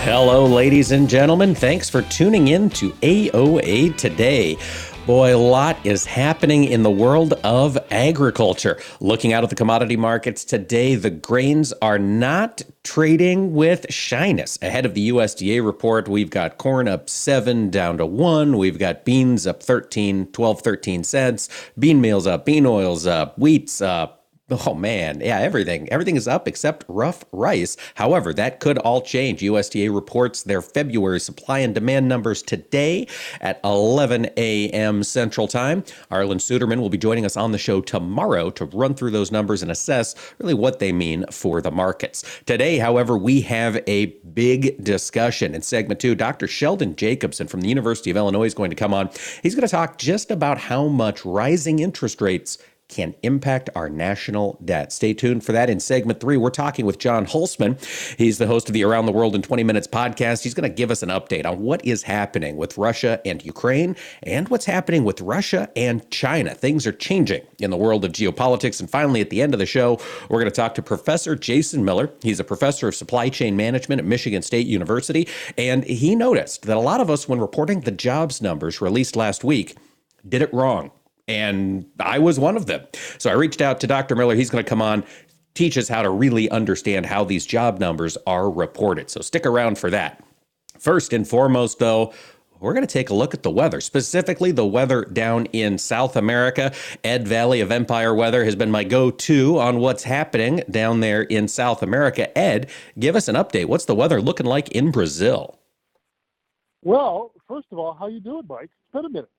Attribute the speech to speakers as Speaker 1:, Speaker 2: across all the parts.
Speaker 1: Hello, ladies and gentlemen. Thanks for tuning in to AOA today. Boy, a lot is happening in the world of agriculture. Looking out at the commodity markets today, the grains are not trading with shyness. Ahead of the USDA report, we've got corn up 7 down to 1. We've got beans up 13, 12, 13 cents. Bean meal's up, bean oil's up, wheat's up, Oh man, yeah, everything. Everything is up except rough rice. However, that could all change. USDA reports their February supply and demand numbers today at 11 a.m. Central Time. Arlan Suderman will be joining us on the show tomorrow to run through those numbers and assess really what they mean for the markets. Today, however, we have a big discussion. In segment two, Dr. Sheldon Jacobson from the University of Illinois is going to come on. He's going to talk just about how much rising interest rates can impact our national debt. Stay tuned for that in segment three. We're talking with John Hulsman. He's the host of the Around the World in 20 Minutes podcast. He's going to give us an update on what is happening with Russia and Ukraine and what's happening with Russia and China. Things are changing in the world of geopolitics. And finally, at the end of the show, we're going to talk to Professor Jason Miller. He's a professor of supply chain management at Michigan State University. And he noticed that a lot of us, when reporting the jobs numbers released last week, did it wrong and I was one of them. So I reached out to Dr. Miller. He's going to come on, teach us how to really understand how these job numbers are reported. So stick around for that. First and foremost, though, we're going to take a look at the weather, specifically the weather down in South America. Ed Vallee of Empire Weather has been my go to on what's happening down there in South America. Ed, give us an update. What's the weather looking like in Brazil?
Speaker 2: Well, first of all, how you doing, Mike? It's been a minute.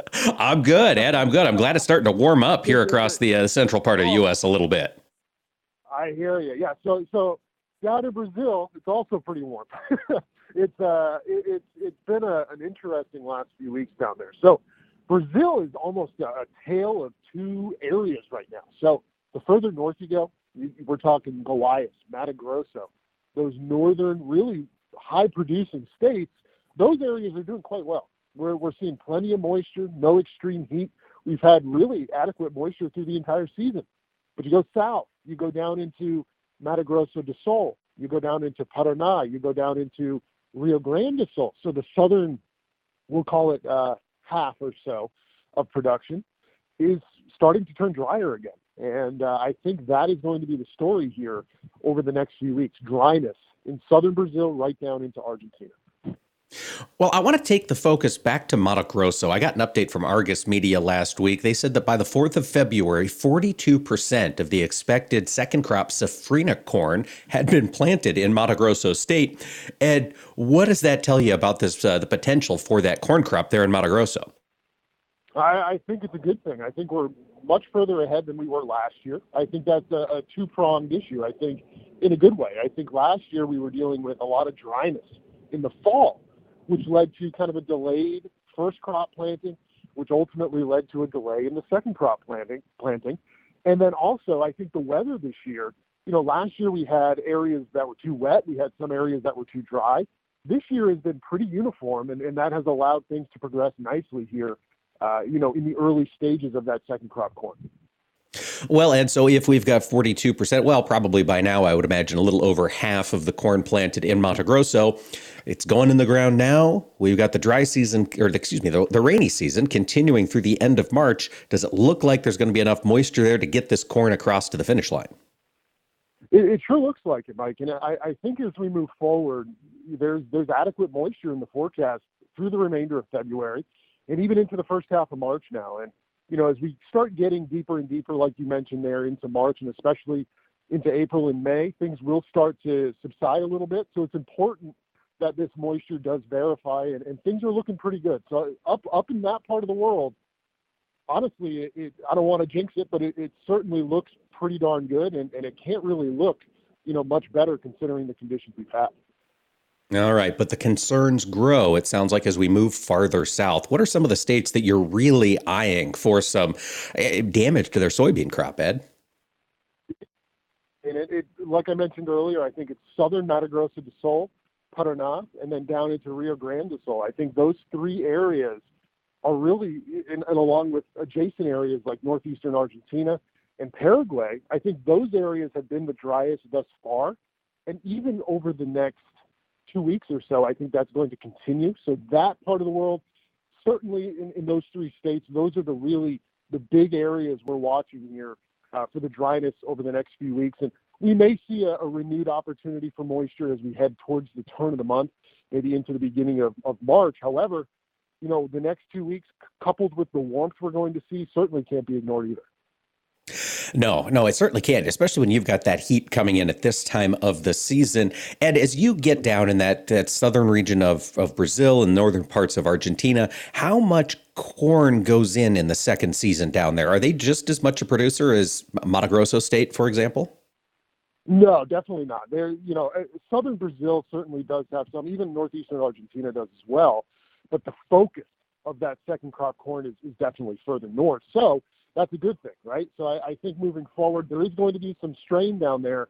Speaker 1: I'm good, Ed. I'm good. I'm glad it's starting to warm up here across the uh, central part of the U.S. a little bit.
Speaker 2: I hear you. Yeah. So, so down in Brazil, it's also pretty warm. it's uh, it, it's it's been a, an interesting last few weeks down there. So, Brazil is almost a, a tale of two areas right now. So, the further north you go, we're talking Goiás, Mato Grosso, those northern, really high producing states. Those areas are doing quite well. We're, we're seeing plenty of moisture, no extreme heat. We've had really adequate moisture through the entire season. But you go south, you go down into Mato Grosso do Sul, you go down into Paraná, you go down into Rio Grande do Sul. So the southern, we'll call it uh, half or so of production, is starting to turn drier again. And uh, I think that is going to be the story here over the next few weeks dryness in southern Brazil, right down into Argentina.
Speaker 1: Well, I want to take the focus back to Mato Grosso. I got an update from Argus Media last week. They said that by the 4th of February, 42% of the expected second crop safrinha corn had been planted in Mato Grosso state. Ed, what does that tell you about this uh, the potential for that corn crop there in Mato Grosso?
Speaker 2: I, I think it's a good thing. I think we're much further ahead than we were last year. I think that's a, a two pronged issue. I think in a good way. I think last year we were dealing with a lot of dryness in the fall which led to kind of a delayed first crop planting, which ultimately led to a delay in the second crop planting. Planting, and then also I think the weather this year. You know, last year we had areas that were too wet. We had some areas that were too dry. This year has been pretty uniform, and, and that has allowed things to progress nicely here. Uh, you know, in the early stages of that second crop corn.
Speaker 1: Well, and so if we've got 42%, well, probably by now, I would imagine a little over half of the corn planted in Mato Grosso. It's going in the ground now. We've got the dry season, or excuse me, the, the rainy season continuing through the end of March. Does it look like there's going to be enough moisture there to get this corn across to the finish line?
Speaker 2: It, it sure looks like it, Mike. And I, I think as we move forward, there's there's adequate moisture in the forecast through the remainder of February and even into the first half of March now. And you know, as we start getting deeper and deeper, like you mentioned there, into March and especially into April and May, things will start to subside a little bit. So it's important that this moisture does verify, and, and things are looking pretty good. So up up in that part of the world, honestly, it, it, I don't want to jinx it, but it, it certainly looks pretty darn good, and, and it can't really look, you know, much better considering the conditions we've had.
Speaker 1: All right, but the concerns grow, it sounds like, as we move farther south. What are some of the states that you're really eyeing for some eh, damage to their soybean crop, Ed?
Speaker 2: And it, it like I mentioned earlier, I think it's southern Mato Grosso do Sul, Paraná, and then down into Rio Grande do Sul. I think those three areas are really, and, and along with adjacent areas like northeastern Argentina and Paraguay, I think those areas have been the driest thus far. And even over the next two weeks or so, I think that's going to continue. So that part of the world, certainly in, in those three states, those are the really the big areas we're watching here uh, for the dryness over the next few weeks. And we may see a, a, renewed opportunity for moisture as we head towards the turn of the month, maybe into the beginning of, of March. However, you know, the next two weeks, coupled with the warmth we're going to see, certainly can't be ignored either.
Speaker 1: No, no, it certainly can't, especially when you've got that heat coming in at this time of the season. And as you get down in that, that southern region of, of Brazil and northern parts of Argentina, how much corn goes in in the second season down there? Are they just as much a producer as Mato Grosso State, for example?
Speaker 2: No, definitely not. There, you know, uh, southern Brazil certainly does have some. Even northeastern Argentina does as well. But the focus of that second crop corn is, is definitely further north. So that's a good thing, right? So I, I think moving forward, there is going to be some strain down there,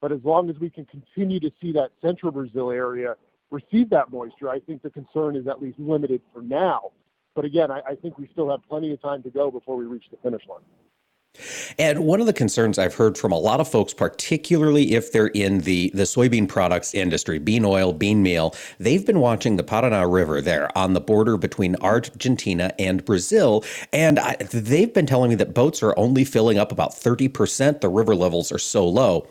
Speaker 2: but as long as we can continue to see that central Brazil area receive that moisture, I think the concern is at least limited for now. But again, I, I think we still have plenty of time to go before we reach the finish line.
Speaker 1: And one of the concerns I've heard from a lot of folks, particularly if they're in the, the soybean products industry, bean oil, bean meal, they've been watching the Paraná River there on the border between Argentina and Brazil. And I, they've been telling me that boats are only filling up about 30%. The river levels are so low.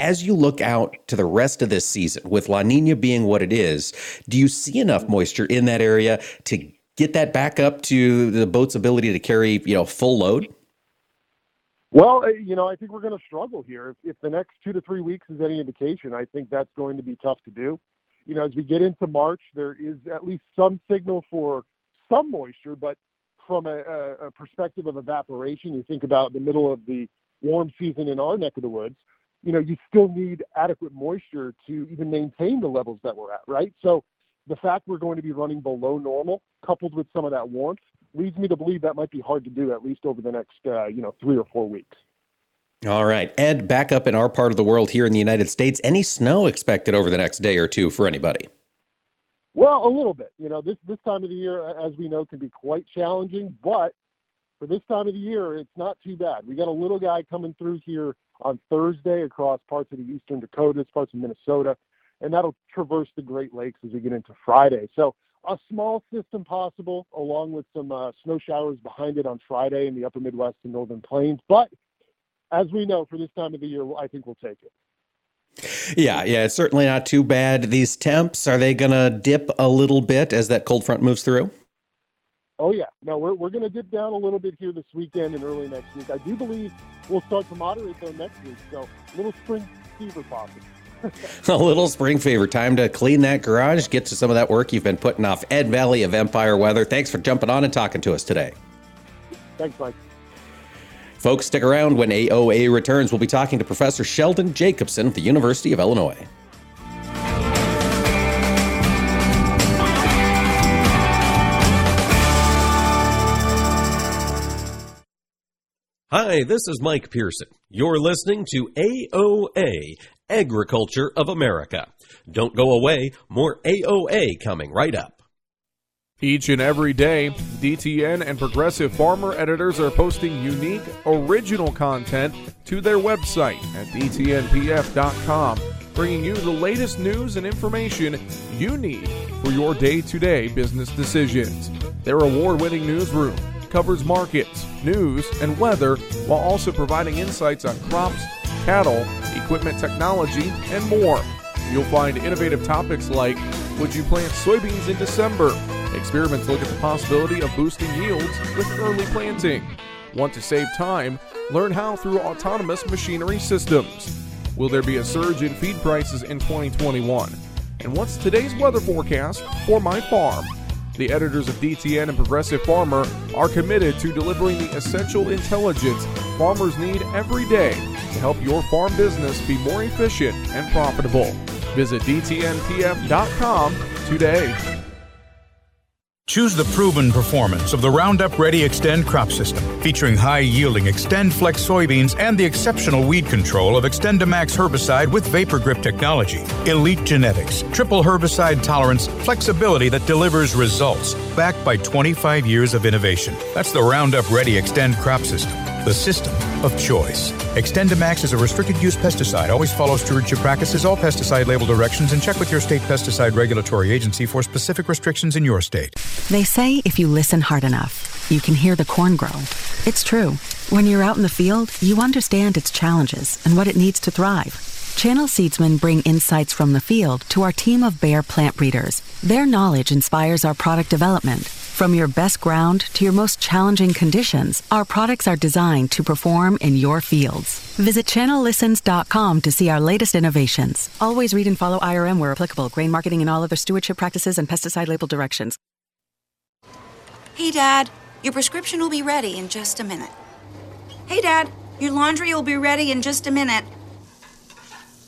Speaker 1: As you look out to the rest of this season, with La Nina being what it is, do you see enough moisture in that area to get that back up to the boat's ability to carry, you know, full load?
Speaker 2: Well, uh, you know, I think we're going to struggle here. If, if the next two to three weeks is any indication, I think that's going to be tough to do. You know, as we get into March, there is at least some signal for some moisture, but from a, a perspective of evaporation, you think about the middle of the warm season in our neck of the woods, you know, you still need adequate moisture to even maintain the levels that we're at, right? So the fact we're going to be running below normal, coupled with some of that warmth, leads me to believe that might be hard to do at least over the next uh, you know three or four weeks.
Speaker 1: All right, Ed, back up in our part of the world here in the United States. Any snow expected over the next day or two for anybody?
Speaker 2: Well, a little bit. You know, this this time of the year, as we know, can be quite challenging. But for this time of the year, it's not too bad. We got a little guy coming through here on Thursday across parts of the eastern Dakotas, parts of Minnesota, and that'll traverse the Great Lakes as we get into Friday. So a small system possible, along with some uh, snow showers behind it on Friday in the upper Midwest and northern plains. But as we know, for this time of the year, I think we'll take it.
Speaker 1: Yeah, yeah, it's certainly not too bad. These temps, are they going to dip a little bit as that cold front moves through?
Speaker 2: Oh, yeah. No, we're, we're going to dip down a little bit here this weekend and early next week. I do believe we'll start to moderate, though, next week. So a little spring fever possible.
Speaker 1: a little spring fever. Time to clean that garage, get to some of that work you've been putting off. Ed Vallee of Empire Weather, thanks for jumping on and talking to us today.
Speaker 2: Thanks, Mike.
Speaker 1: Folks, stick around when AOA returns. We'll be talking to Professor Sheldon Jacobson of the University of Illinois.
Speaker 3: Hi, this is Mike Pearson. You're listening to AOA, Agriculture of America. Don't go away, more AOA coming right up.
Speaker 4: Each and every day, DTN and Progressive Farmer editors are posting unique, original content to their website at dtnpf.com, bringing you the latest news and information you need for your day to day business decisions. Their award winning newsroom covers markets, news, and weather while also providing insights on crops, cattle, equipment technology, and more. You'll find innovative topics like Would you plant soybeans in December? Experiments look at the possibility of boosting yields with early planting. Want to save time? Learn how through autonomous machinery systems. Will there be a surge in feed prices in 2021? And what's today's weather forecast for my farm? The editors of DTN and Progressive Farmer are committed to delivering the essential intelligence farmers need every day to help your farm business be more efficient and profitable. Visit DTNPF.com today.
Speaker 5: Choose the proven performance of the Roundup Ready Xtend crop system, featuring high yielding XtendFlex soybeans and the exceptional weed control of XtendiMax herbicide with VaporGrip technology. Elite genetics, triple herbicide tolerance, flexibility that delivers results, backed by 25 years of innovation. That's the Roundup Ready Xtend crop system the system of choice. XtendiMax is a restricted use pesticide. Always follow stewardship practices, all pesticide label directions, and check with your state pesticide regulatory agency for specific restrictions in your state.
Speaker 6: They say if you listen hard enough, you can hear the corn grow. It's true. When you're out in the field, you understand its challenges and what it needs to thrive. Channel Seedsmen bring insights from the field to our team of Bayer plant breeders. Their knowledge inspires our product development from your best ground to your most challenging conditions, our products are designed to perform in your fields. Visit channellistens.com to see our latest innovations. Always read and follow IRM where applicable, grain marketing and all other stewardship practices and pesticide label directions.
Speaker 7: Hey, Dad, your prescription will be ready in just a minute. Hey, Dad, your laundry will be ready in just a minute.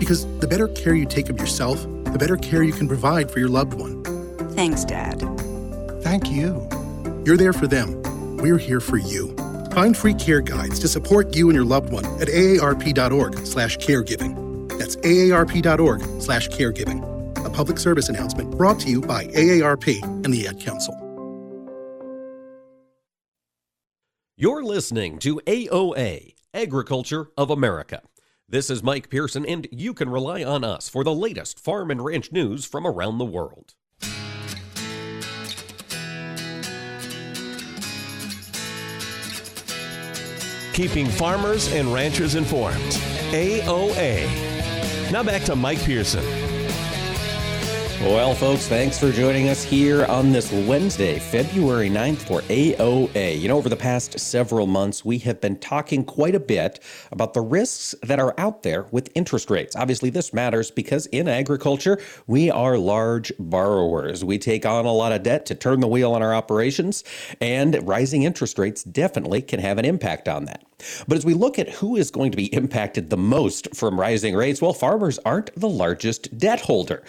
Speaker 8: Because the better care you take of yourself, the better care you can provide for your loved one.
Speaker 7: Thanks, Dad.
Speaker 9: Thank you.
Speaker 8: You're there for them. We're here for you. Find free care guides to support you and your loved one at aarp.org slash caregiving. That's aarp.org slash caregiving. A public service announcement brought to you by AARP and the Ad Council.
Speaker 1: You're listening to AOA, Agriculture of America. This is Mike Pearson, and you can rely on us for the latest farm and ranch news from around the world.
Speaker 3: keeping farmers and ranchers informed. AOA. Now back to Mike Pearson.
Speaker 1: Well, folks, thanks for joining us here on this Wednesday, February 9th for AOA. You know, over the past several months, we have been talking quite a bit about the risks that are out there with interest rates. Obviously, this matters because in agriculture, we are large borrowers. We take on a lot of debt to turn the wheel on our operations, and rising interest rates definitely can have an impact on that. But as we look at who is going to be impacted the most from rising rates, well, farmers aren't the largest debt holder.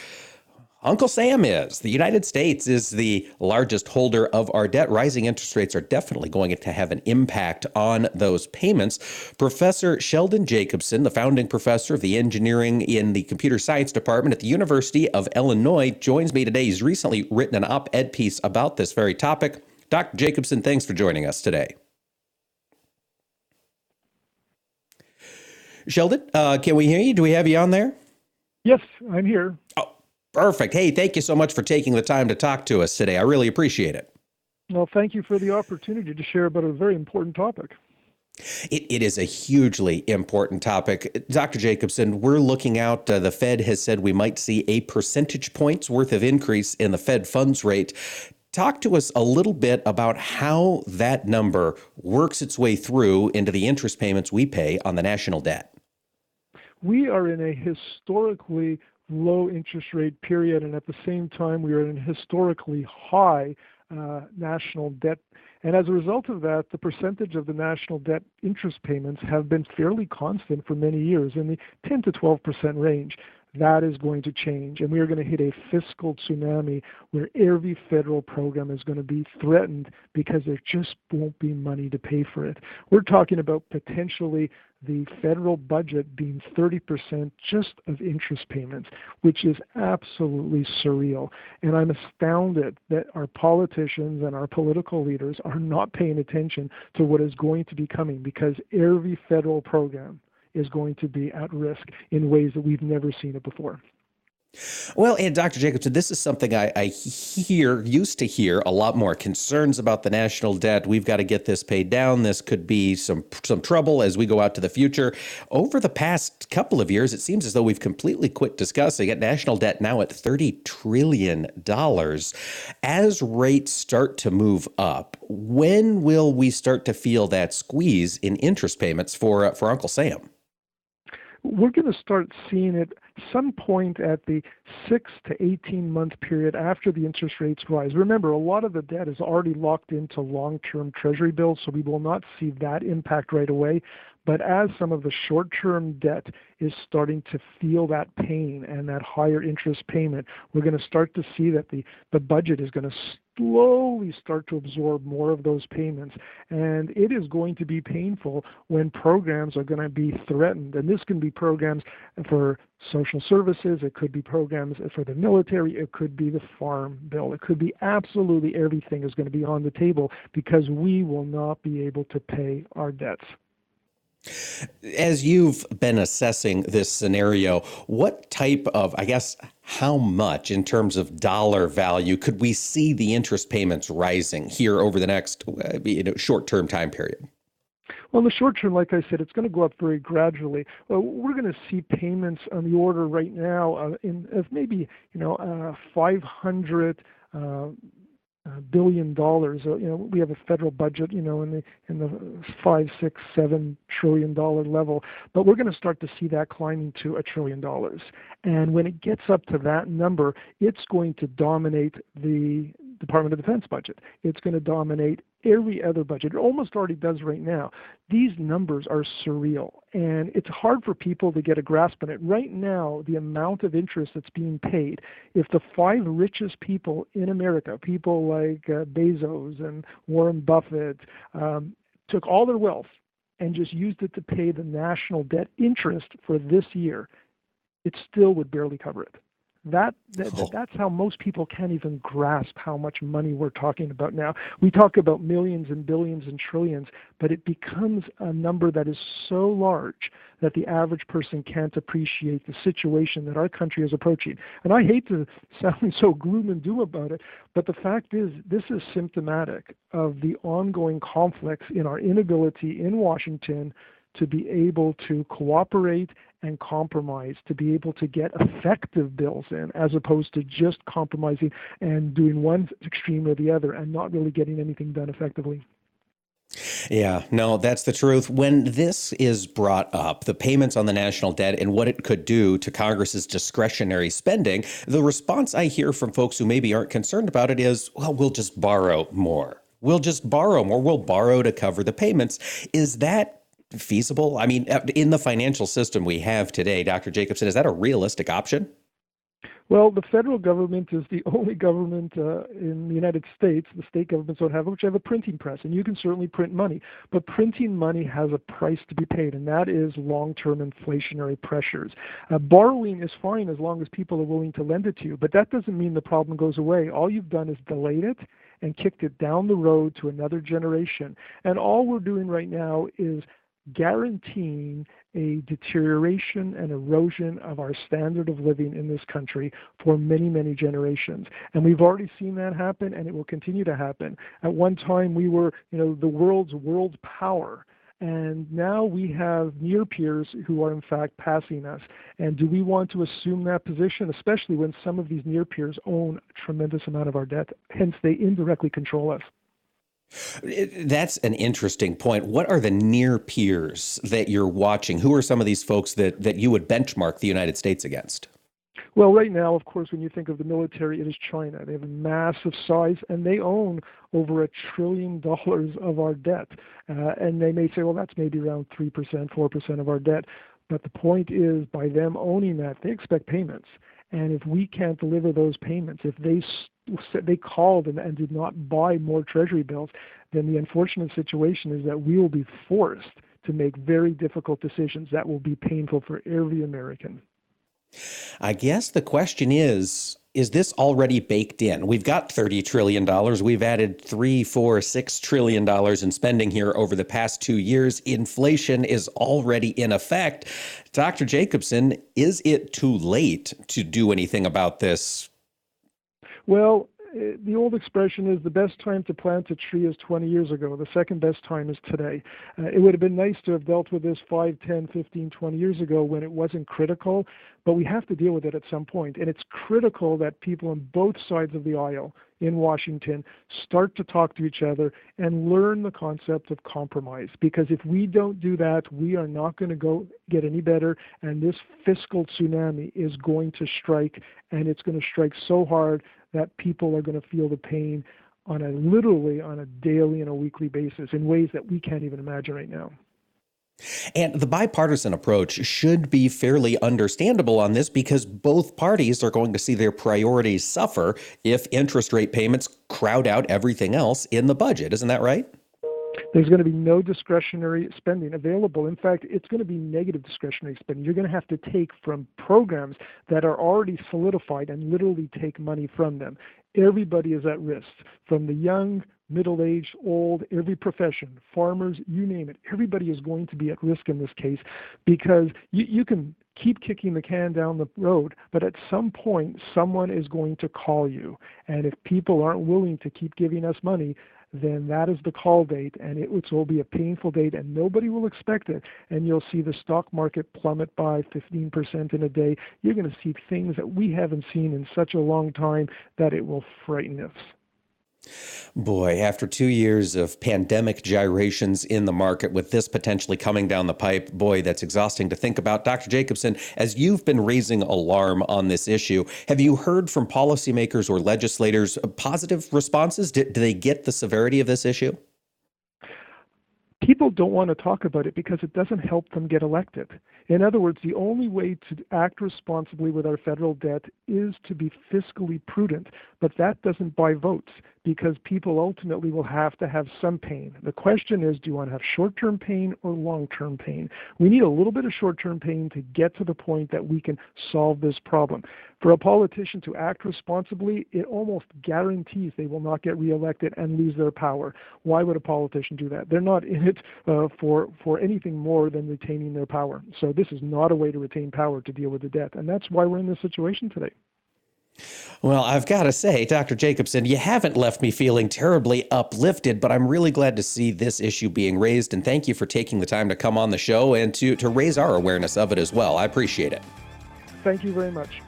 Speaker 1: Uncle Sam is. The United States is the largest holder of our debt. Rising interest rates are definitely going to have an impact on those payments. Professor Sheldon Jacobson, the founding professor of the engineering in the computer science department at the University of Illinois, joins me today. He's recently written an op ed piece about this very topic. Dr. Jacobson, thanks for joining us today. Sheldon, uh, can we hear you? Do we have you on there?
Speaker 10: Yes, I'm here.
Speaker 1: Oh, Perfect. Hey, thank you so much for taking the time to talk to us today. I really appreciate it.
Speaker 10: Well, thank you for the opportunity to share about a very important topic.
Speaker 1: It, it is a hugely important topic. Dr. Jacobson, we're looking out. Uh, the Fed has said we might see a percentage points worth of increase in the Fed funds rate. Talk to us a little bit about how that number works its way through into the interest payments we pay on the national debt.
Speaker 10: We are in a historically low interest rate period, and at the same time, we are in a historically high uh, national debt. And as a result of that, the percentage of the national debt interest payments have been fairly constant for many years in the 10 to 12 percent range. That is going to change, and we are going to hit a fiscal tsunami where every federal program is going to be threatened because there just won't be money to pay for it. We're talking about potentially the federal budget being 30% just of interest payments, which is absolutely surreal. And I'm astounded that our politicians and our political leaders are not paying attention to what is going to be coming because every federal program is going to be at risk in ways that we've never seen it before.
Speaker 1: Well, and Dr. Jacobson, this is something I, I, hear, used to hear a lot more concerns about the national debt. We've got to get this paid down. This could be some some trouble as we go out to the future. Over the past couple of years, it seems as though we've completely quit discussing it. National debt now at thirty trillion dollars. As rates start to move up, when will we start to feel that squeeze in interest payments for uh, for Uncle Sam?
Speaker 10: We're going to start seeing it some point at the six to 18 month period after the interest rates rise. Remember, a lot of the debt is already locked into long term treasury bills, so we will not see that impact right away. But as some of the short term debt is starting to feel that pain and that higher interest payment, we're going to start to see that the, the budget is going to slowly start to absorb more of those payments. And it is going to be painful when programs are going to be threatened. And this can be programs for social services, it could be programs for the military, it could be the farm bill, it could be absolutely everything is going to be on the table because we will not be able to pay our debts.
Speaker 1: As you've been assessing this scenario, what type of, I guess, how much in terms of dollar value could we see the interest payments rising here over the next uh, you know, short term time period?
Speaker 10: Well, in the short term, like I said, it's going to go up very gradually. Uh, we're going to see payments on the order right now uh, in of maybe you know uh, 500 uh, billion dollars. Uh, you know, we have a federal budget, you know, in the in the five, six, seven trillion dollar level, but we're going to start to see that climbing to a trillion dollars. And when it gets up to that number, it's going to dominate the Department of Defense budget. It's going to dominate every other budget. It almost already does right now. These numbers are surreal, and it's hard for people to get a grasp on it. Right now, the amount of interest that's being paid, if the five richest people in America, people like uh, Bezos and Warren Buffett, um, took all their wealth and just used it to pay the national debt interest for this year, it still would barely cover it. That, that oh. that's how most people can't even grasp how much money we're talking about now. We talk about millions and billions and trillions, but it becomes a number that is so large that the average person can't appreciate the situation that our country is approaching. And I hate to sound so gloom and doom about it, but the fact is this is symptomatic of the ongoing conflicts in our inability in Washington to be able to cooperate and compromise to be able to get effective bills in as opposed to just compromising and doing one extreme or the other and not really getting anything done effectively.
Speaker 1: Yeah, no, that's the truth. When this is brought up, the payments on the national debt and what it could do to Congress's discretionary spending, the response I hear from folks who maybe aren't concerned about it is, well, we'll just borrow more. We'll just borrow more. We'll borrow to cover the payments. Is that feasible? I mean, uh, in the financial system we have today, Dr. Jacobson, is that a realistic option?
Speaker 10: Well, the federal government is the only government uh, in the United States, the state governments don't have, which have a printing press, and you can certainly print money. But printing money has a price to be paid, and that is long term inflationary pressures. Uh, borrowing is fine as long as people are willing to lend it to you, but that doesn't mean the problem goes away. All you've done is delayed it and kicked it down the road to another generation. And all we're doing right now is guaranteeing a deterioration and erosion of our standard of living in this country for many, many generations. And we've already seen that happen and it will continue to happen. At one time we were, you know, the world's world power. And now we have near peers who are in fact passing us. And do we want to assume that position, especially when some of these near peers own a tremendous amount of our debt, hence they indirectly control us?
Speaker 1: That's an interesting point. What are the near peers that you're watching? Who are some of these folks that, that you would benchmark the United States against?
Speaker 10: Well, right now, of course, when you think of the military, it is China. They have a massive size, and they own over a trillion dollars of our debt. Uh, and they may say, well, that's maybe around 3%, 4% of our debt. But the point is, by them owning that, they expect payments. And if we can't deliver those payments, if they they called and, and did not buy more treasury bills, then the unfortunate situation is that we will be forced to make very difficult decisions that will be painful for every American.
Speaker 1: I guess the question is is this already baked in? We've got $30 trillion. We've added three, four, six trillion dollars in spending here over the past two years. Inflation is already in effect. Dr. Jacobson, is it too late to do anything about this?
Speaker 10: Well, uh, the old expression is the best time to plant a tree is 20 years ago. The second best time is today. Uh, it would have been nice to have dealt with this 5, 10, 15, 20 years ago when it wasn't critical, but we have to deal with it at some point. And it's critical that people on both sides of the aisle in Washington start to talk to each other and learn the concept of compromise. Because if we don't do that, we are not going to go get any better. And this fiscal tsunami is going to strike, and it's going to strike so hard that people are going to feel the pain on a literally on a daily and a weekly basis in ways that we can't even imagine right now.
Speaker 1: And the bipartisan approach should be fairly understandable on this because both parties are going to see their priorities suffer if interest rate payments crowd out everything else in the budget. Isn't that right?
Speaker 10: There's going to be no discretionary spending available. In fact, it's going to be negative discretionary spending. You're going to have to take from programs that are already solidified and literally take money from them. Everybody is at risk, from the young, middle aged, old, every profession, farmers, you name it. Everybody is going to be at risk in this case because you, you can keep kicking the can down the road, but at some point, someone is going to call you. And if people aren't willing to keep giving us money, then that is the call date, and it will be a painful date, and nobody will expect it. And you'll see the stock market plummet by 15% in a day. You're going to see things that we haven't seen in such a long time that it will frighten us.
Speaker 1: Boy, after two years of pandemic gyrations in the market, with this potentially coming down the pipe, boy, that's exhausting to think about. Dr. Jacobson, as you've been raising alarm on this issue, have you heard from policymakers or legislators positive responses? Do, do they get the severity of this issue?
Speaker 10: People don't want to talk about it because it doesn't help them get elected. In other words, the only way to act responsibly with our federal debt is to be fiscally prudent, but that doesn't buy votes because people ultimately will have to have some pain. The question is do you want to have short term pain or long term pain? We need a little bit of short term pain to get to the point that we can solve this problem. For a politician to act responsibly, it almost guarantees they will not get reelected and lose their power. Why would a politician do that? They're not in it uh, for, for anything more than retaining their power. So this is not a way to retain power to deal with the debt. And that's why we're in this situation today.
Speaker 1: Well, I've got to say, Dr. Jacobson, you haven't left me feeling terribly uplifted, but I'm really glad to see this issue being raised. And thank you for taking the time to come on the show and to, to raise our awareness of it as well. I appreciate it.
Speaker 10: Thank you very much.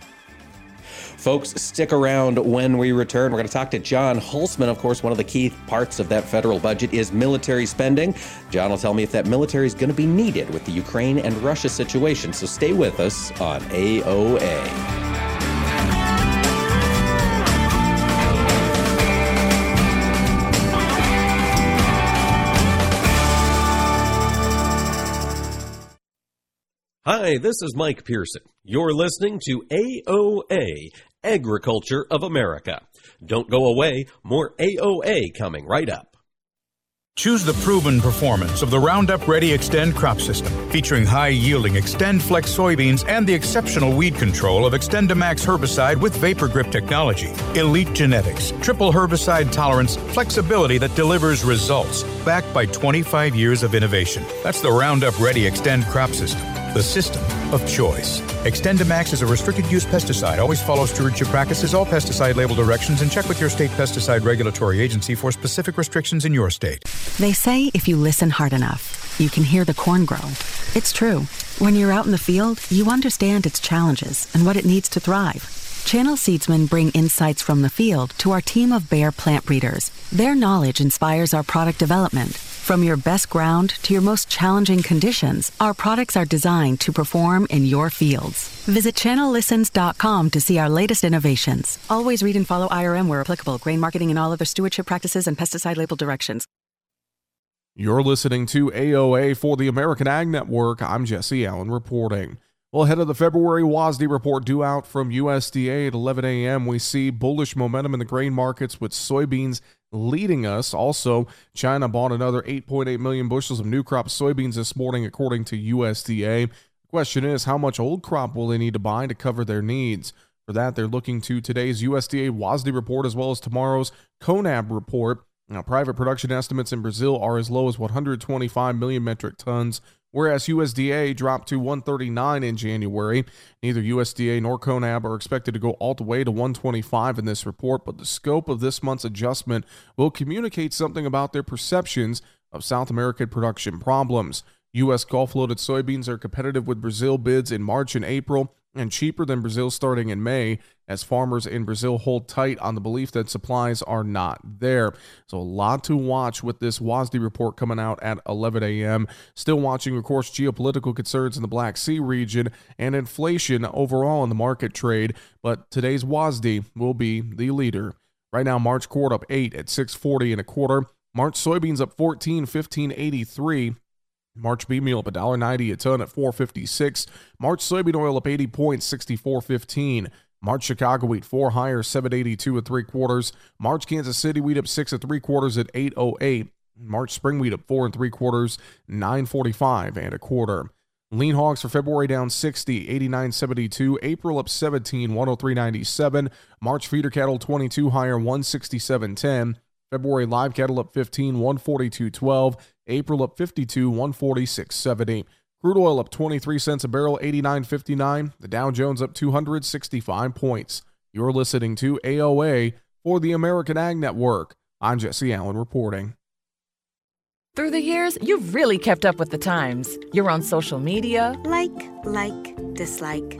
Speaker 1: Folks, stick around when we return. We're going to talk to John Hulsman. Of course, one of the key parts of that federal budget is military spending. John will tell me if that military is going to be needed with the Ukraine and Russia situation. So stay with us on AOA.
Speaker 3: Hi, this is Mike Pearson. You're listening to AOA, Agriculture of America. Don't go away, more AOA coming right up.
Speaker 5: Choose the proven performance of the Roundup Ready Xtend crop system, featuring high yielding XtendFlex soybeans and the exceptional weed control of XtendiMax herbicide with VaporGrip technology. Elite genetics, triple herbicide tolerance, flexibility that delivers results, backed by 25 years of innovation. That's the Roundup Ready Xtend crop system the system of choice. XtendiMax is a restricted use pesticide. Always follow stewardship practices, all pesticide label directions, and check with your state pesticide regulatory agency for specific restrictions in your state.
Speaker 6: They say if you listen hard enough, you can hear the corn grow. It's true. When you're out in the field, you understand its challenges and what it needs to thrive. Channel Seedsmen bring insights from the field to our team of Bayer plant breeders. Their knowledge inspires our product development from your best ground to your most challenging conditions, our products are designed to perform in your fields. Visit channellistens.com to see our latest innovations. Always read and follow IRM where applicable, grain marketing and all other stewardship practices and pesticide label directions.
Speaker 4: You're listening to AOA for the American Ag Network. I'm Jesse Allen reporting. Well, ahead of the February WASDE report due out from USDA at 11 a.m., we see bullish momentum in the grain markets with soybeans leading us. Also, China bought another 8.8 million bushels of new crop soybeans this morning, according to USDA. The question is, how much old crop will they need to buy to cover their needs? For that, they're looking to today's USDA WASDE report as well as tomorrow's CONAB report. Now, private production estimates in Brazil are as low as 125 million metric tons, whereas USDA dropped to 139 in January. Neither USDA nor CONAB are expected to go all the way to 125 in this report, but the scope of this month's adjustment will communicate something about their perceptions of South American production problems. U.S. Gulf loaded soybeans are competitive with Brazil bids in March and April and cheaper than Brazil starting in May, as farmers in Brazil hold tight on the belief that supplies are not there. So, a lot to watch with this WASDE report coming out at 11 a.m. Still watching, of course, geopolitical concerns in the Black Sea region and inflation overall in the market trade. But today's WASDE will be the leader. Right now, March corn up 8 at 640 and a quarter. March soybeans up 14, 1583. March bean meal up $1.90 a ton at 456. March soybean oil up 80 points, 64.15. March Chicago wheat four higher, 782 at three quarters. March Kansas City wheat up six at three quarters at 808. March spring wheat up four and three quarters, 945 and a quarter. Lean hogs for February down 60, 89.72. April up 17, 103.97. March feeder cattle 22 higher, 167.10. February live cattle up 15, 142.12. April up 52, 146.70. Crude oil up 23 cents a barrel, 89.59. The Dow Jones up 265 points. You're listening to AOA for the American Ag Network. I'm Jesse Allen reporting.
Speaker 11: Through the years, you've really kept up with the times. You're on social media.
Speaker 12: Like, like, dislike,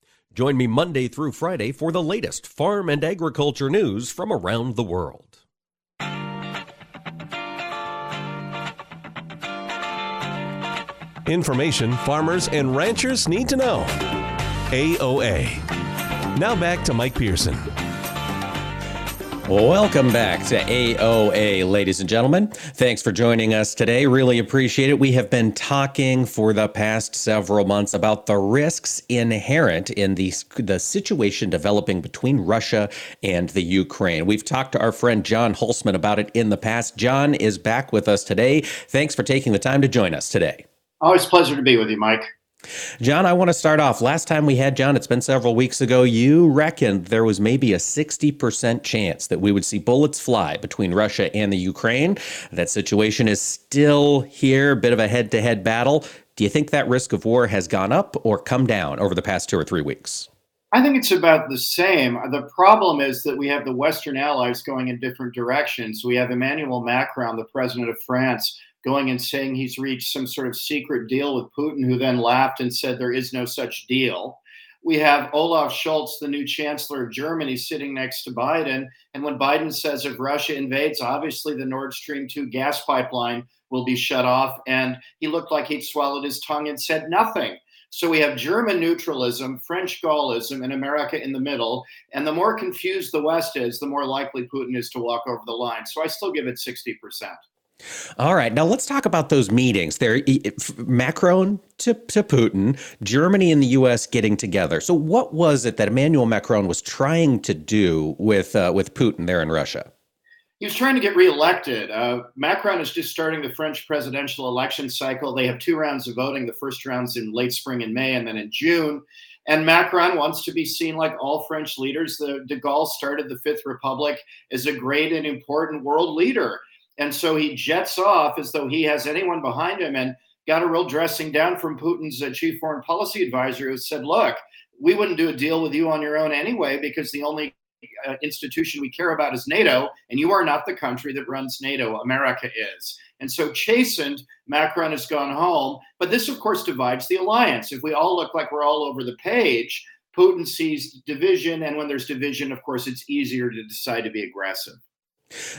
Speaker 1: Join me Monday through Friday for the latest farm and agriculture news from around the world.
Speaker 3: Information farmers and ranchers need to know. AOA. Now back to Mike Pearson.
Speaker 1: Welcome back to AOA, ladies and gentlemen. Thanks for joining us today. Really appreciate it. We have been talking for the past several months about the risks inherent in the, the situation developing between Russia and the Ukraine. We've talked to our friend John Hulsman about it in the past. John is back with us today. Thanks for taking the time to join us today.
Speaker 13: Always pleasure to be with you, Mike.
Speaker 1: John, I want to start off. Last time we had John, it's been several weeks ago. You reckoned there was maybe a 60% chance that we would see bullets fly between Russia and the Ukraine. That situation is still here, a bit of a head to head battle. Do you think that risk of war has gone up or come down over the past two or three weeks?
Speaker 13: I think it's about the same. The problem is that we have the Western allies going in different directions. We have Emmanuel Macron, the president of France, going and saying he's reached some sort of secret deal with Putin, who then laughed and said there is no such deal. We have Olaf Scholz, the new chancellor of Germany, sitting next to Biden. And when Biden says if Russia invades, obviously the Nord Stream 2 gas pipeline will be shut off. And he looked like he'd swallowed his tongue and said nothing. So we have German neutralism, French Gaullism, and America in the middle. And the more confused the West is, the more likely Putin is to walk over the line. So I still give it 60%.
Speaker 1: All right, now let's talk about those meetings. There, Macron to, to Putin, Germany and the U.S. getting together. So, what was it that Emmanuel Macron was trying to do with uh, with Putin there in Russia?
Speaker 13: He was trying to get reelected. Uh, Macron is just starting the French presidential election cycle. They have two rounds of voting. The first round's in late spring in May, and then in June. And Macron wants to be seen like all French leaders. The De Gaulle started the Fifth Republic as a great and important world leader. And so he jets off as though he has anyone behind him. And got a real dressing down from Putin's uh, chief foreign policy advisor who said, look, we wouldn't do a deal with you on your own anyway because the only uh, institution we care about is NATO, and you are not the country that runs NATO. America is. And so, chastened, Macron has gone home. But this, of course, divides the alliance. If we all look like we're all over the page, Putin sees division. And when there's division, of course, it's easier to decide to be aggressive.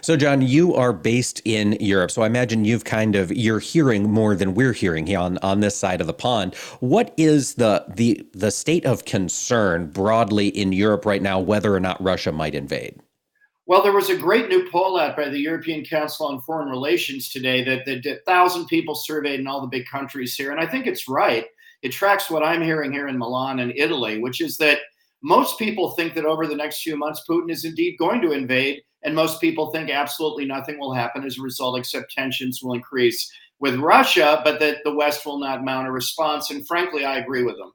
Speaker 1: So, John, you are based in Europe, so I imagine you've kind of you're hearing more than we're hearing here on, on this side of the pond. What is the the the state of concern broadly in Europe right now, whether or not Russia might invade?
Speaker 13: Well, there was a great new poll out by the European Council on Foreign Relations today that, that thousand people surveyed in all the big countries here, and I think it's right. It tracks what I'm hearing here in Milan and Italy, which is that most people think that over the next few months Putin is indeed going to invade and most people think absolutely nothing will happen as a result, except tensions will increase with Russia, but that the West will not mount a response. And frankly, I agree with them.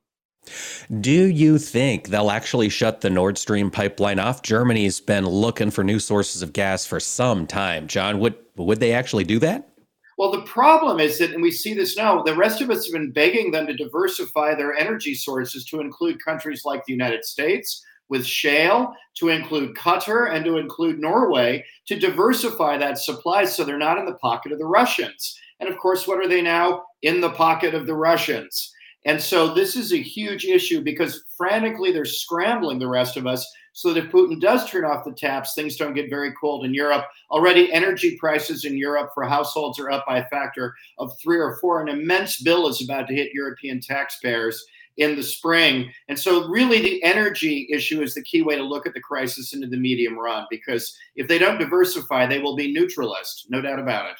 Speaker 1: Do you think they'll actually shut the Nord Stream pipeline off? Germany's been looking for new sources of gas for some time. John, would would they actually do that?
Speaker 13: Well, the problem is that, and we see this now, the rest of us have been begging them to diversify their energy sources to include countries like the United States, with shale, to include Qatar, and to include Norway to diversify that supply so they're not in the pocket of the Russians. And of course, what are they now? In the pocket of the Russians. And so this is a huge issue because frantically they're scrambling the rest of us so that if Putin does turn off the taps, things don't get very cold in Europe. Already, energy prices in Europe for households are up by a factor of three or four. An immense bill is about to hit European taxpayers in the spring. And so, really, the energy issue is the key way to look at the crisis into the medium run because if they don't diversify, they will be neutralist, no doubt about it.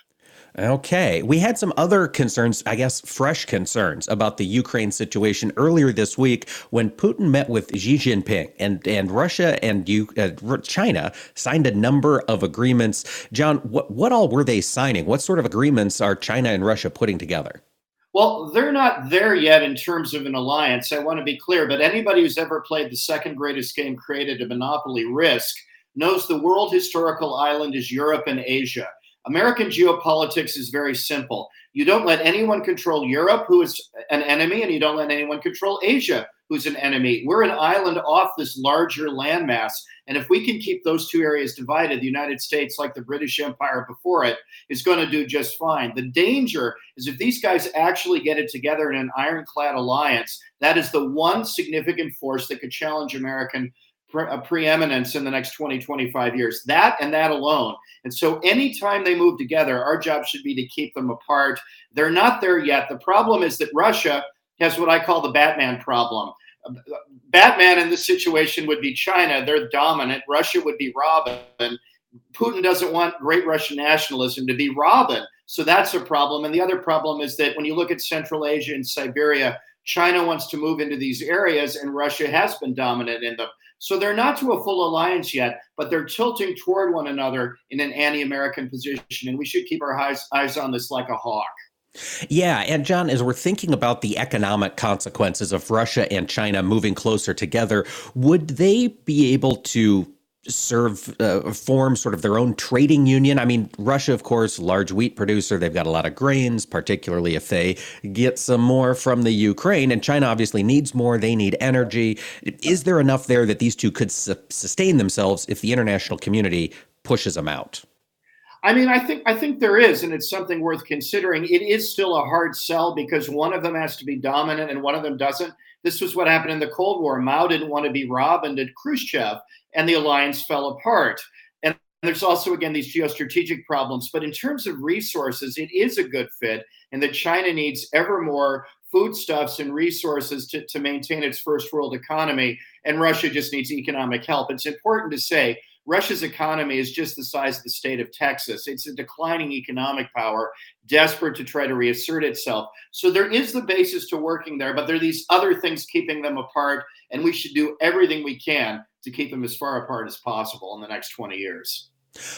Speaker 1: Okay. We had some other concerns, I guess, fresh concerns about the Ukraine situation earlier this week when Putin met with Xi Jinping and, and Russia and U, uh, China signed a number of agreements. John, what, what all were they signing? What sort of agreements are China and Russia putting together?
Speaker 13: Well, they're not there yet in terms of an alliance. I want to be clear, but anybody who's ever played the second greatest game created, a Monopoly Risk, knows the world historical island is Europe and Asia. American geopolitics is very simple. You don't let anyone control Europe, who is an enemy, and you don't let anyone control Asia, who's an enemy. We're an island off this larger landmass. And if we can keep those two areas divided, the United States, like the British Empire before it, is going to do just fine. The danger is if these guys actually get it together in an ironclad alliance, that is the one significant force that could challenge American pre- uh, preeminence in the next 20, 25 years. That and that alone. And so anytime they move together, our job should be to keep them apart. They're not there yet. The problem is that Russia has what I call the Batman problem. Batman in this situation would be China. They're dominant. Russia would be Robin. Putin doesn't want great Russian nationalism to be Robin. So that's a problem. And the other problem is that when you look at Central Asia and Siberia, China wants to move into these areas, and Russia has been dominant in them. So they're not to a full alliance yet, but they're tilting toward one another in an anti American position. And we should keep our eyes, eyes on this like a hawk.
Speaker 1: Yeah. And John, as we're thinking about the economic consequences of Russia and China moving closer together, would they be able to serve uh, form sort of their own trading union. I mean, Russia, of course, large wheat producer. They've got a lot of grains, particularly if they get some more from the Ukraine. And China obviously needs more. They need energy. Is there enough there that these two could su- sustain themselves if the international community pushes them out?
Speaker 13: I mean, I think I think there is, and it's something worth considering. It is still a hard sell because one of them has to be dominant and one of them doesn't. This was what happened in the Cold War. Mao didn't want to be Rob and did Khrushchev, and the alliance fell apart. And there's also, again, these geostrategic problems. But in terms of resources, it is a good fit, and that China needs ever more foodstuffs and resources to, to maintain its first world economy, and Russia just needs economic help. It's important to say Russia's economy is just the size of the state of Texas. It's a declining economic power, desperate to try to reassert itself. So there is the basis to working there, but there are these other things keeping them apart, and we should do everything we can to keep them as far apart as possible in the next 20 years.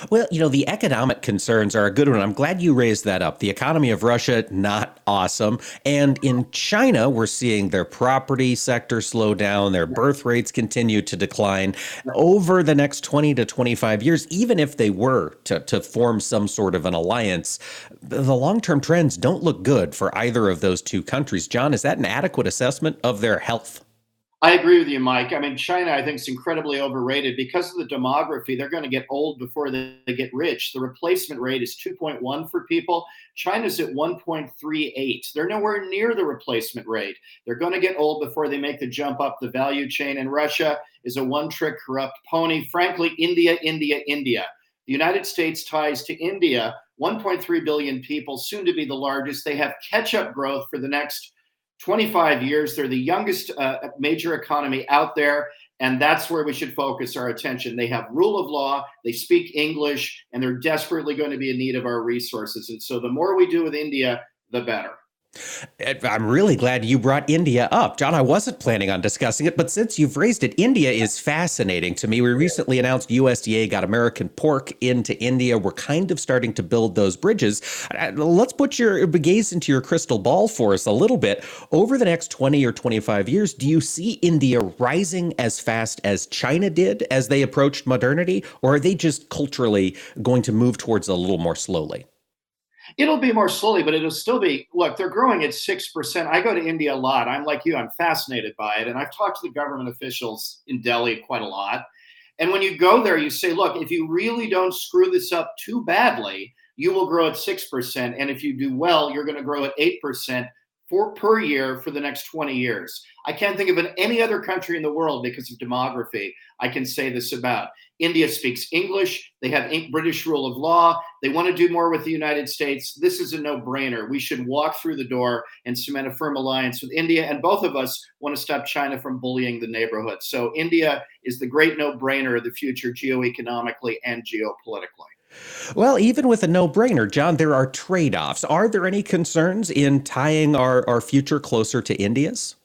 Speaker 1: Well, you know, the economic concerns are a good one. I'm glad you raised that up. The economy of Russia, not awesome. And in China, we're seeing their property sector slow down, their birth rates continue to decline. Over the next 20 to 25 years, even if they were to, to form some sort of an alliance, the long term trends don't look good for either of those two countries. John, is that an adequate assessment of their health?
Speaker 13: I agree with you, Mike. I mean, China, I think, is incredibly overrated because of the demography. They're going to get old before they, they get rich. The replacement rate is 2.1 for people. China's at 1.38. They're nowhere near the replacement rate. They're going to get old before they make the jump up the value chain. And Russia is a one trick corrupt pony. Frankly, India, India, India. The United States ties to India, 1.3 billion people, soon to be the largest. They have catch up growth for the next 25 years. They're the youngest uh, major economy out there, and that's where we should focus our attention. They have rule of law, they speak English, and they're desperately going to be in need of our resources. And so the more we do with India, the better.
Speaker 1: I'm really glad you brought India up. John, I wasn't planning on discussing it, but since you've raised it, India is fascinating to me. We recently announced USDA got American pork into India. We're kind of starting to build those bridges. Uh, let's put your gaze into your crystal ball for us a little bit. Over the next 20 or 25 years, do you see India rising as fast as China did as they approached modernity, or are they just culturally going to move towards a little more slowly?
Speaker 13: It'll be more slowly, but it'll still be. Look, they're growing at six percent. I go to India a lot. I'm like you. I'm fascinated by it, and I've talked to the government officials in Delhi quite a lot. And when you go there, you say, look, if you really don't screw this up too badly, you will grow at six percent, and if you do well, you're going to grow at eight percent for per year for the next 20 years. I can't think of any other country in the world because of demography I can say this about. India speaks English. They have British rule of law. They want to do more with the United States. This is a no brainer. We should walk through the door and cement a firm alliance with India. And both of us want to stop China from bullying the neighborhood. So India is the great no brainer of the future geoeconomically and geopolitically.
Speaker 1: Well, even with a no brainer, John, there are trade offs. Are there any concerns in tying our, our future closer to India's?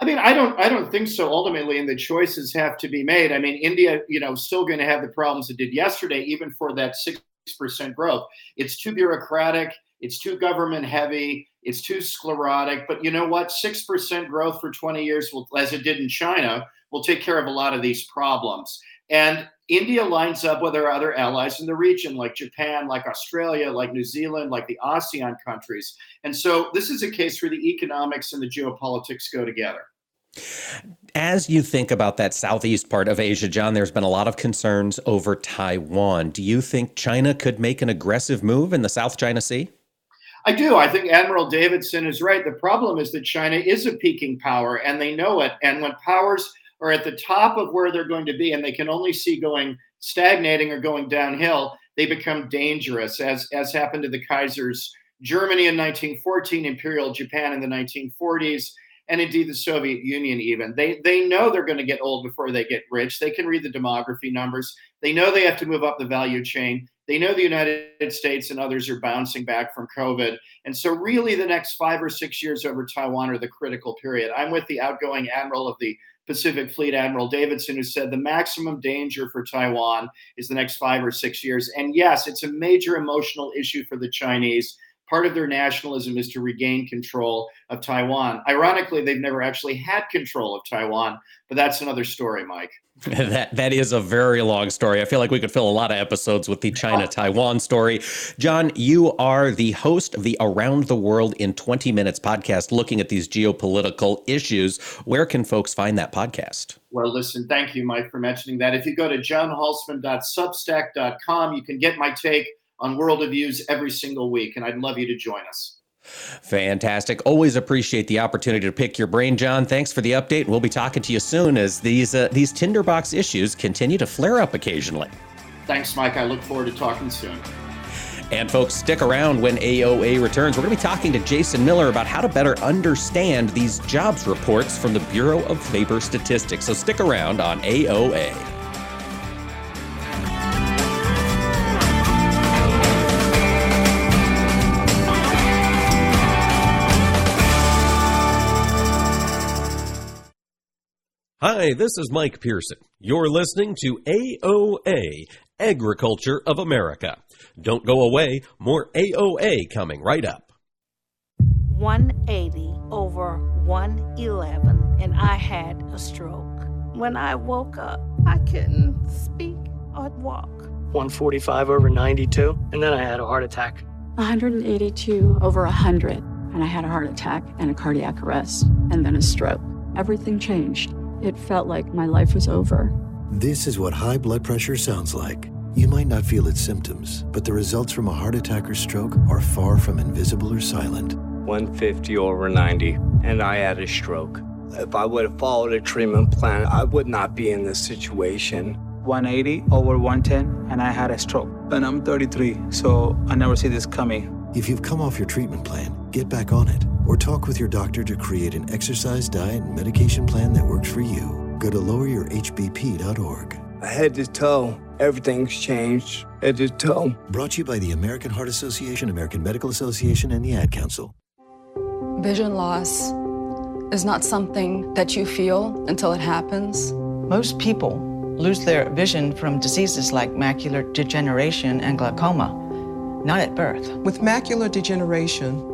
Speaker 13: I mean, I don't, I don't think so. Ultimately, and the choices have to be made. I mean, India, you know, still going to have the problems it did yesterday, even for that six percent growth. It's too bureaucratic. It's too government heavy. It's too sclerotic. But you know what? Six percent growth for 20 years, will, as it did in China, will take care of a lot of these problems. And India lines up with our other allies in the region, like Japan, like Australia, like New Zealand, like the ASEAN countries. And so this is a case where the economics and the geopolitics go together.
Speaker 1: As you think about that southeast part of Asia, John, there's been a lot of concerns over Taiwan. Do you think China could make an aggressive move in the South China Sea?
Speaker 13: I do. I think Admiral Davidson is right. The problem is that China is a peaking power and they know it. And when powers are at the top of where they're going to be and they can only see going stagnating or going downhill, they become dangerous, as, as happened to the Kaiser's Germany in 1914, Imperial Japan in the 1940s and indeed the Soviet Union even. They they know they're going to get old before they get rich. They can read the demography numbers. They know they have to move up the value chain. They know the United States and others are bouncing back from COVID. And so really the next 5 or 6 years over Taiwan are the critical period. I'm with the outgoing admiral of the Pacific Fleet Admiral Davidson, who said the maximum danger for Taiwan is the next five or six years. And yes, it's a major emotional issue for the Chinese part of their nationalism is to regain control of Taiwan. Ironically, they've never actually had control of Taiwan, but that's another story, Mike.
Speaker 1: that that is a very long story. I feel like we could fill a lot of episodes with the China Taiwan story. John, you are the host of the Around the World in 20 Minutes podcast looking at these geopolitical issues. Where can folks find that podcast?
Speaker 13: Well, listen, thank you, Mike, for mentioning that. If you go to johnhulsman.substack.com, you can get my take on World of Views every single week, and I'd love you to join us.
Speaker 1: Fantastic. Always appreciate the opportunity to pick your brain, John. Thanks for the update. We'll be talking to you soon as these uh, these tinderbox issues continue to flare up occasionally.
Speaker 13: Thanks, Mike. I look forward to talking soon.
Speaker 1: And folks, stick around when AOA returns. We're going to be talking to Jason Miller about how to better understand these jobs reports from the Bureau of Labor Statistics. So stick around on AOA.
Speaker 3: Hi, this is Mike Pearson. You're listening to AOA,
Speaker 1: agriculture of America. Don't go away, more AOA coming right up.
Speaker 14: 180 over 111, and I had a stroke. When I woke up, I couldn't speak or walk.
Speaker 15: 145 over 92, and then I had a heart attack.
Speaker 16: 182 over 100, and I had a heart attack and a cardiac arrest, and then a stroke. Everything changed. It felt like my life was over.
Speaker 17: This is what high blood pressure sounds like. You might not feel its symptoms, but the results from a heart attack or stroke are far from invisible or silent.
Speaker 15: 150 over 90, and I had a stroke. If I would have followed a treatment plan, I would not be in this situation.
Speaker 18: 180 over 110, and I had a stroke. And I'm 33, so I never see this coming.
Speaker 17: If you've come off your treatment plan, get back on it or talk with your doctor to create an exercise, diet, and medication plan that works for you. Go to loweryourhbp.org.
Speaker 15: Head to toe, everything's changed. Head to toe.
Speaker 17: Brought to you by the American Heart Association, American Medical Association, and the Ad Council.
Speaker 16: Vision loss is not something that you feel until it happens.
Speaker 19: Most people lose their vision from diseases like macular degeneration and glaucoma, not at birth.
Speaker 20: With macular degeneration,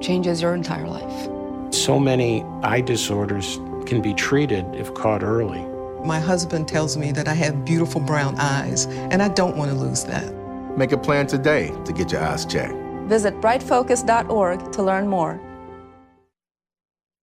Speaker 16: changes your entire life.
Speaker 21: So many eye disorders can be treated if caught early.
Speaker 20: My husband tells me that I have beautiful brown eyes, and I don't want to lose that.
Speaker 9: Make a plan today to get your eyes checked.
Speaker 16: Visit brightfocus.org to learn more.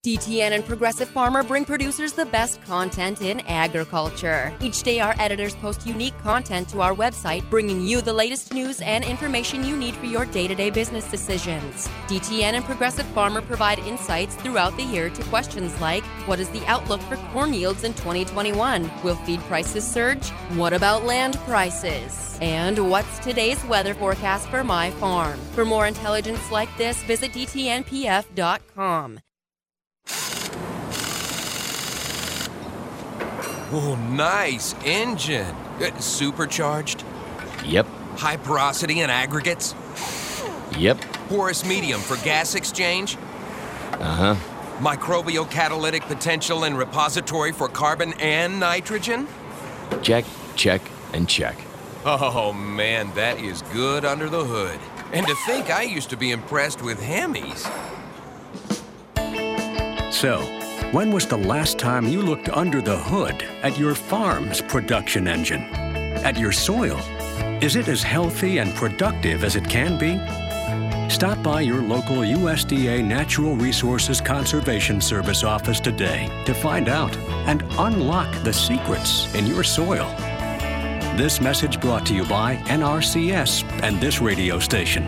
Speaker 22: DTN and Progressive Farmer bring producers the best content in agriculture. Each day, our editors post unique content to our website, bringing you the latest news and information you need for your day to day business decisions. DTN and Progressive Farmer provide insights throughout the year to questions like What is the outlook for corn yields in 2021? Will feed prices surge? What about land prices? And what's today's weather forecast for my farm? For more intelligence like this, visit DTNPF.com.
Speaker 23: Oh, nice engine. Uh, Supercharged?
Speaker 24: Yep.
Speaker 23: High porosity and aggregates?
Speaker 24: Yep.
Speaker 23: Porous medium for gas exchange?
Speaker 24: Uh huh.
Speaker 23: Microbial catalytic potential and repository for carbon and nitrogen?
Speaker 24: Check, check, and check.
Speaker 23: Oh man, that is good under the hood. And to think I used to be impressed with Hemis.
Speaker 25: So, when was the last time you looked under the hood at your farm's production engine? At your soil? Is it as healthy and productive as it can be? Stop by your local USDA Natural Resources Conservation Service office today to find out and unlock the secrets in your soil. This message brought to you by NRCS and this radio station.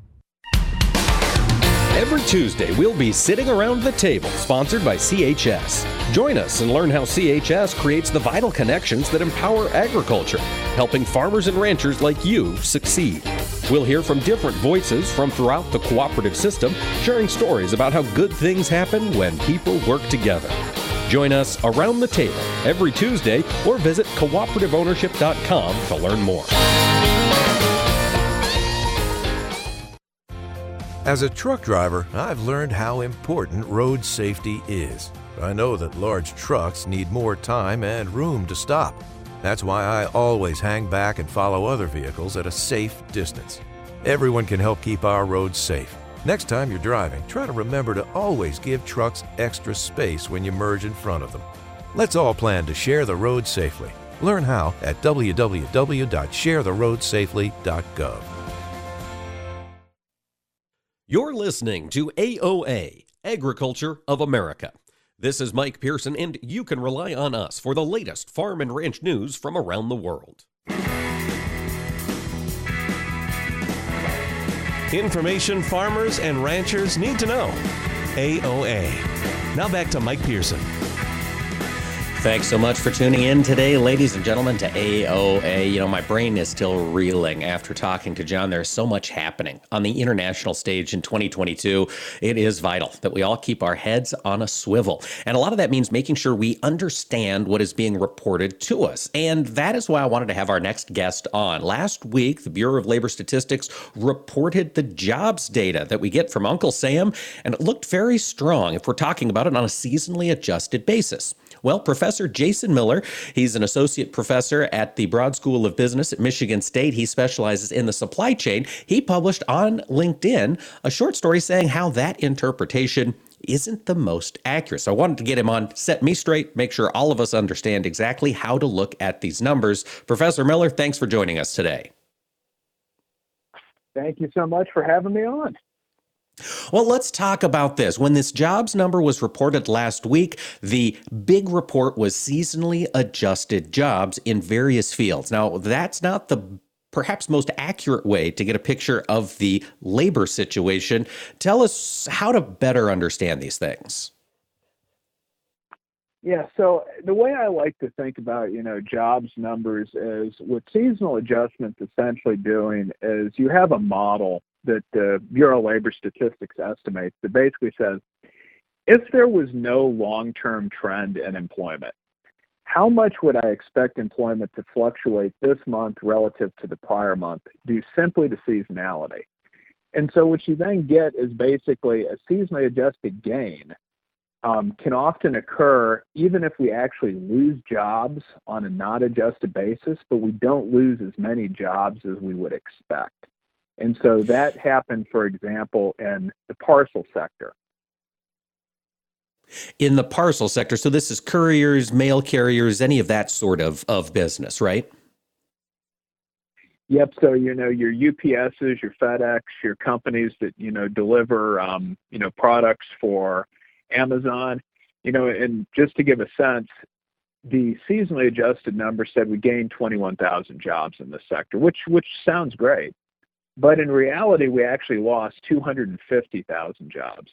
Speaker 1: Every Tuesday, we'll be sitting around the table, sponsored by CHS. Join us and learn how CHS creates the vital connections that empower agriculture, helping farmers and ranchers like you succeed. We'll hear from different voices from throughout the cooperative system, sharing stories about how good things happen when people work together. Join us around the table every Tuesday or visit cooperativeownership.com to learn more.
Speaker 26: As a truck driver, I've learned how important road safety is. I know that large trucks need more time and room to stop. That's why I always hang back and follow other vehicles at a safe distance. Everyone can help keep our roads safe. Next time you're driving, try to remember to always give trucks extra space when you merge in front of them. Let's all plan to share the road safely. Learn how at www.sharetheroadsafely.gov.
Speaker 1: You're listening to AOA, Agriculture of America. This is Mike Pearson, and you can rely on us for the latest farm and ranch news from around the world.
Speaker 3: Information farmers and ranchers need to know. AOA. Now back to Mike Pearson.
Speaker 1: Thanks so much for tuning in today, ladies and gentlemen, to AOA. You know, my brain is still reeling after talking to John. There's so much happening on the international stage in 2022. It is vital that we all keep our heads on a swivel. And a lot of that means making sure we understand what is being reported to us. And that is why I wanted to have our next guest on. Last week, the Bureau of Labor Statistics reported the jobs data that we get from Uncle Sam, and it looked very strong if we're talking about it on a seasonally adjusted basis. Well, Professor Jason Miller, he's an associate professor at the Broad School of Business at Michigan State. He specializes in the supply chain. He published on LinkedIn a short story saying how that interpretation isn't the most accurate. So I wanted to get him on, set me straight, make sure all of us understand exactly how to look at these numbers. Professor Miller, thanks for joining us today.
Speaker 27: Thank you so much for having me on.
Speaker 1: Well, let's talk about this. When this jobs number was reported last week, the big report was seasonally adjusted jobs in various fields. Now, that's not the perhaps most accurate way to get a picture of the labor situation. Tell us how to better understand these things.
Speaker 27: Yeah, so the way I like to think about, you know, jobs numbers is what seasonal adjustments essentially doing is you have a model that the Bureau of Labor Statistics estimates that basically says if there was no long term trend in employment, how much would I expect employment to fluctuate this month relative to the prior month due simply to seasonality? And so what you then get is basically a seasonally adjusted gain um, can often occur even if we actually lose jobs on a not adjusted basis, but we don't lose as many jobs as we would expect. And so that happened, for example, in the parcel sector.
Speaker 1: In the parcel sector, so this is couriers, mail carriers, any of that sort of, of business, right?
Speaker 27: Yep. So you know your UPSs, your FedEx, your companies that you know deliver um, you know products for Amazon. You know, and just to give a sense, the seasonally adjusted number said we gained 21,000 jobs in this sector, which which sounds great. But in reality, we actually lost 250,000 jobs.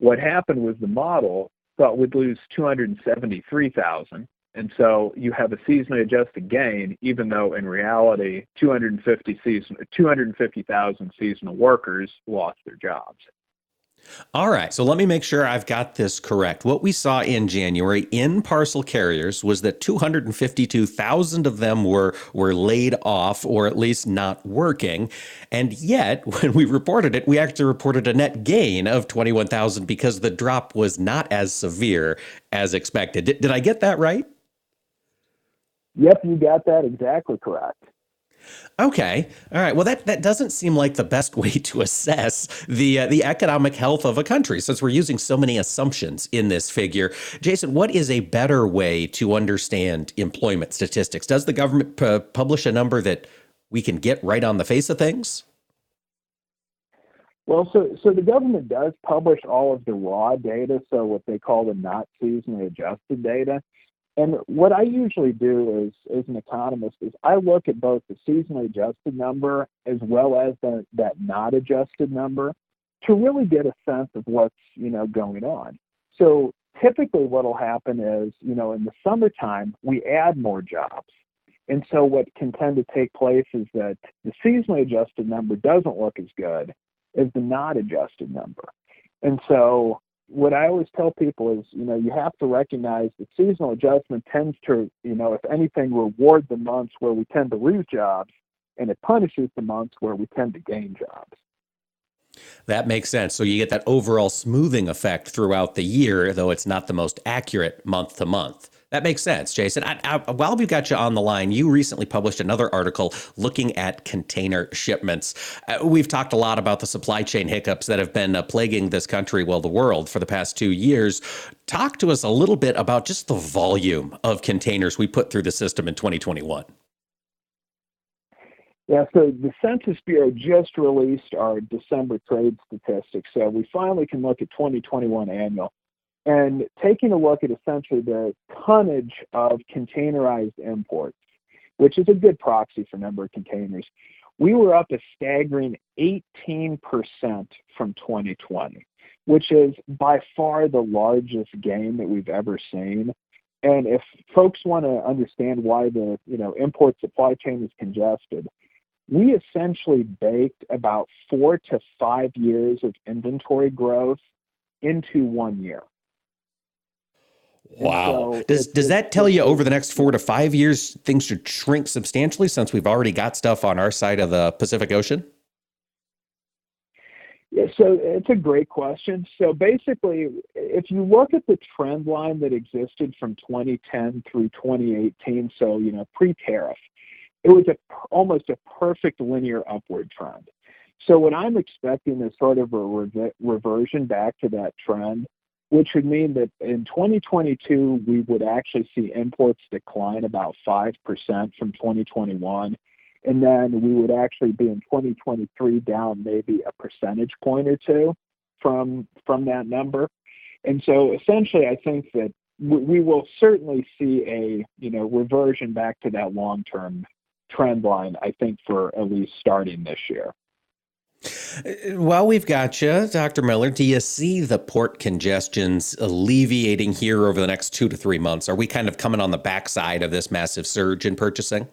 Speaker 27: What happened was the model thought we'd lose 273,000. And so you have a seasonally adjusted gain, even though in reality, 250 season, 250,000 seasonal workers lost their jobs.
Speaker 1: All right, so let me make sure I've got this correct. What we saw in January in parcel carriers was that 252,000 of them were were laid off or at least not working. And yet, when we reported it, we actually reported a net gain of 21,000 because the drop was not as severe as expected. Did, did I get that right?
Speaker 27: Yep, you got that exactly correct.
Speaker 1: Okay. All right. Well, that, that doesn't seem like the best way to assess the uh, the economic health of a country, since we're using so many assumptions in this figure. Jason, what is a better way to understand employment statistics? Does the government p- publish a number that we can get right on the face of things?
Speaker 27: Well, so so the government does publish all of the raw data, so what they call the not seasonally adjusted data. And what I usually do is, as an economist, is I look at both the seasonally adjusted number as well as the, that not adjusted number to really get a sense of what's you know going on. So typically, what will happen is you know in the summertime we add more jobs, and so what can tend to take place is that the seasonally adjusted number doesn't look as good as the not adjusted number, and so what I always tell people is, you know, you have to recognize that seasonal adjustment tends to, you know, if anything, reward the months where we tend to lose jobs, and it punishes the months where we tend to gain jobs.
Speaker 1: That makes sense. So you get that overall smoothing effect throughout the year, though it's not the most accurate month to month. That makes sense, Jason. I, I, while we've got you on the line, you recently published another article looking at container shipments. Uh, we've talked a lot about the supply chain hiccups that have been uh, plaguing this country, well, the world, for the past two years. Talk to us a little bit about just the volume of containers we put through the system in 2021.
Speaker 27: Yeah, so the Census Bureau just released our December trade statistics, so we finally can look at 2021 annual and taking a look at essentially the tonnage of containerized imports, which is a good proxy for number of containers, we were up a staggering 18% from 2020, which is by far the largest gain that we've ever seen. And if folks want to understand why the you know import supply chain is congested, we essentially baked about four to five years of inventory growth into one year.
Speaker 1: Wow. So does does that tell you over the next four to five years things should shrink substantially since we've already got stuff on our side of the Pacific Ocean?
Speaker 27: Yeah, so it's a great question. So basically, if you look at the trend line that existed from 2010 through 2018, so you know pre-tariff, it was a almost a perfect linear upward trend. So what I'm expecting is sort of a reversion back to that trend which would mean that in 2022, we would actually see imports decline about 5% from 2021. And then we would actually be in 2023 down maybe a percentage point or two from from that number. And so essentially, I think that we will certainly see a you know reversion back to that long-term trend line. I think for at least starting this year.
Speaker 1: While we've got you, Dr. Miller, do you see the port congestions alleviating here over the next two to three months? Are we kind of coming on the backside of this massive surge in purchasing?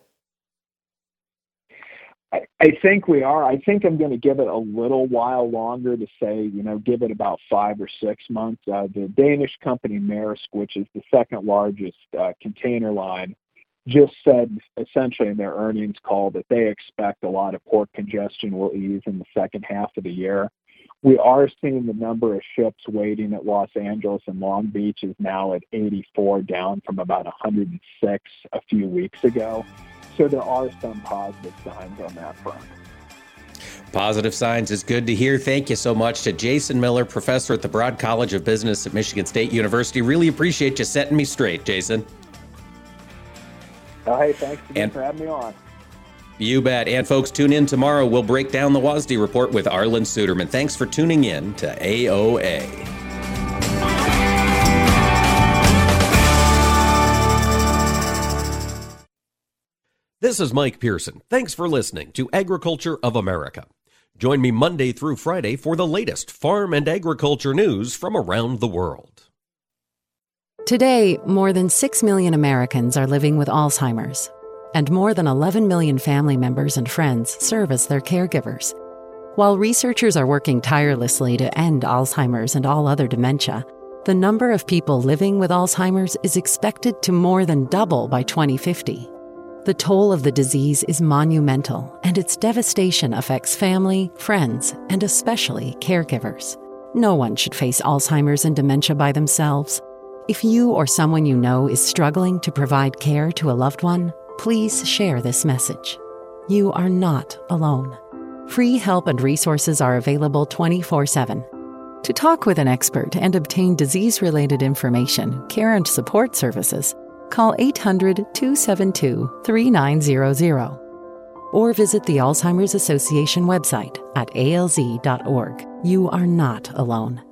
Speaker 27: I, I think we are. I think I'm going to give it a little while longer to say, you know, give it about five or six months. Uh, the Danish company Maersk, which is the second largest uh, container line, just said essentially in their earnings call that they expect a lot of port congestion will ease in the second half of the year. We are seeing the number of ships waiting at Los Angeles and Long Beach is now at 84, down from about 106 a few weeks ago. So there are some positive signs on that front.
Speaker 1: Positive signs is good to hear. Thank you so much to Jason Miller, professor at the Broad College of Business at Michigan State University. Really appreciate you setting me straight, Jason.
Speaker 27: Oh, hey, thanks again and, for having me on.
Speaker 1: You bet. And folks, tune in tomorrow. We'll break down the WASDE report with Arlan Suderman. Thanks for tuning in to AOA.
Speaker 28: This is Mike Pearson. Thanks for listening to Agriculture of America. Join me Monday through Friday for the latest farm and agriculture news from around the world.
Speaker 29: Today, more than 6 million Americans are living with Alzheimer's, and more than 11 million family members and friends serve as their caregivers. While researchers are working tirelessly to end Alzheimer's and all other dementia, the number of people living with Alzheimer's is expected to more than double by 2050. The toll of the disease is monumental, and its devastation affects family, friends, and especially caregivers. No one should face Alzheimer's and dementia by themselves. If you or someone you know is struggling to provide care to a loved one, please share this message. You are not alone. Free help and resources are available 24 7. To talk with an expert and obtain disease related information, care, and support services, call 800 272 3900 or visit the Alzheimer's Association website at alz.org. You are not alone.